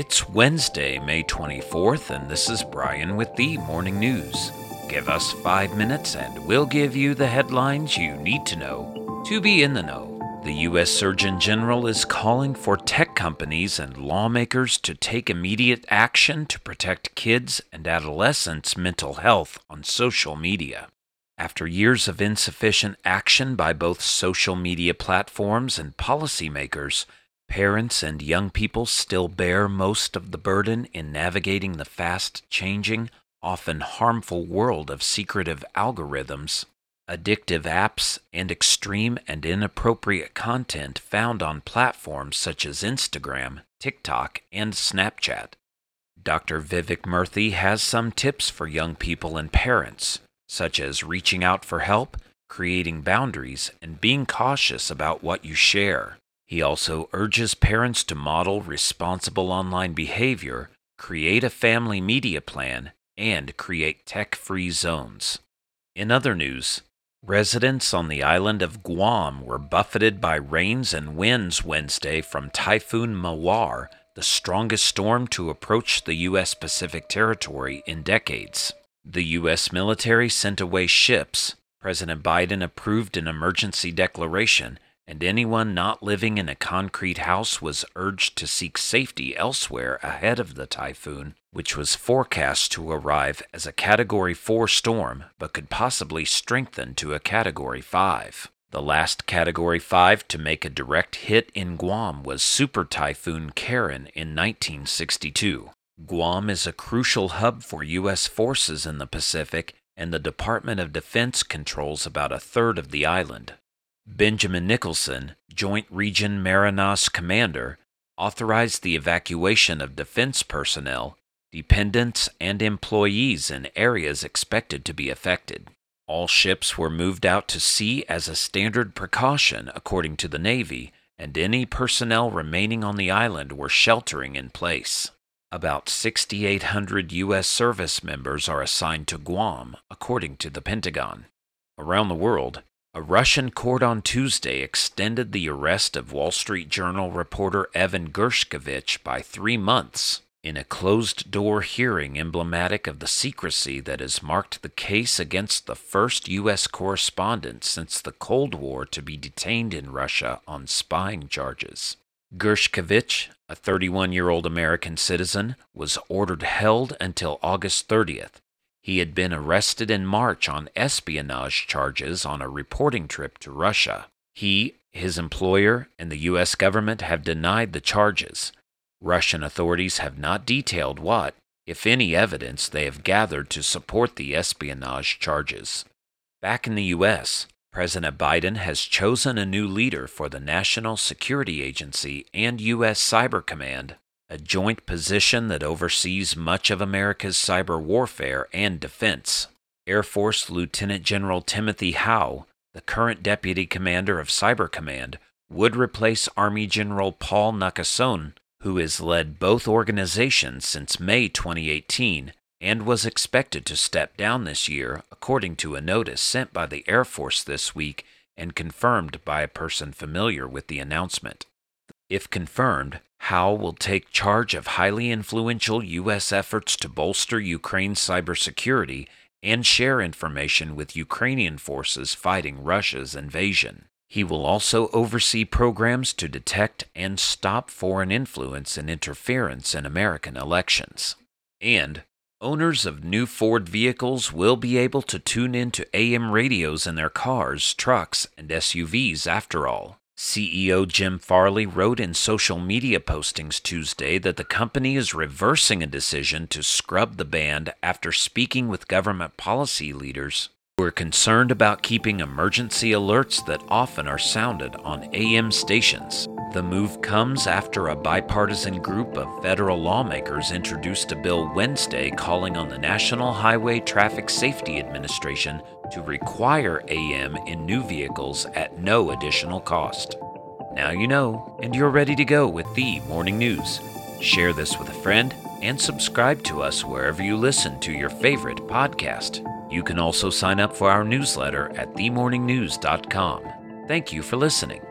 It's Wednesday, May 24th, and this is Brian with the Morning News. Give us five minutes and we'll give you the headlines you need to know to be in the know. The U.S. Surgeon General is calling for tech companies and lawmakers to take immediate action to protect kids and adolescents' mental health on social media. After years of insufficient action by both social media platforms and policymakers, parents and young people still bear most of the burden in navigating the fast changing, often harmful world of secretive algorithms addictive apps, and extreme and inappropriate content found on platforms such as Instagram, TikTok, and Snapchat. Dr. Vivek Murthy has some tips for young people and parents, such as reaching out for help, creating boundaries, and being cautious about what you share. He also urges parents to model responsible online behavior, create a family media plan, and create tech free zones. In other news, Residents on the island of Guam were buffeted by rains and winds Wednesday from Typhoon Mawar, the strongest storm to approach the U.S. Pacific territory in decades. The U.S. military sent away ships. President Biden approved an emergency declaration and anyone not living in a concrete house was urged to seek safety elsewhere ahead of the typhoon, which was forecast to arrive as a Category 4 storm but could possibly strengthen to a Category 5. The last Category 5 to make a direct hit in Guam was Super Typhoon Karen in 1962. Guam is a crucial hub for U.S. forces in the Pacific, and the Department of Defense controls about a third of the island. Benjamin Nicholson, Joint Region Marianas Commander, authorized the evacuation of defense personnel, dependents, and employees in areas expected to be affected. All ships were moved out to sea as a standard precaution, according to the Navy, and any personnel remaining on the island were sheltering in place. About 6,800 U.S. service members are assigned to Guam, according to the Pentagon. Around the world, a Russian court on Tuesday extended the arrest of Wall Street Journal reporter Evan Gershkovich by three months in a closed door hearing emblematic of the secrecy that has marked the case against the first U.S. correspondent since the Cold War to be detained in Russia on spying charges. Gershkovich, a 31 year old American citizen, was ordered held until August 30th he had been arrested in March on espionage charges on a reporting trip to Russia. He, his employer, and the U.S. government have denied the charges. Russian authorities have not detailed what, if any, evidence they have gathered to support the espionage charges. Back in the U.S., President Biden has chosen a new leader for the National Security Agency and U.S. Cyber Command a joint position that oversees much of America's cyber warfare and defense. Air Force Lieutenant General Timothy Haugh, the current Deputy Commander of Cyber Command, would replace Army General Paul Nakasone, who has led both organizations since May 2018 and was expected to step down this year, according to a notice sent by the Air Force this week and confirmed by a person familiar with the announcement. If confirmed, Haugh will take charge of highly influential U.S. efforts to bolster Ukraine's cybersecurity and share information with Ukrainian forces fighting Russia's invasion. He will also oversee programs to detect and stop foreign influence and interference in American elections. And owners of new Ford vehicles will be able to tune into AM radios in their cars, trucks, and SUVs after all. CEO Jim Farley wrote in social media postings Tuesday that the company is reversing a decision to scrub the band after speaking with government policy leaders who are concerned about keeping emergency alerts that often are sounded on AM stations. The move comes after a bipartisan group of federal lawmakers introduced a bill Wednesday calling on the National Highway Traffic Safety Administration to require AM in new vehicles at no additional cost. Now you know, and you're ready to go with the morning news. Share this with a friend and subscribe to us wherever you listen to your favorite podcast. You can also sign up for our newsletter at themorningnews.com. Thank you for listening.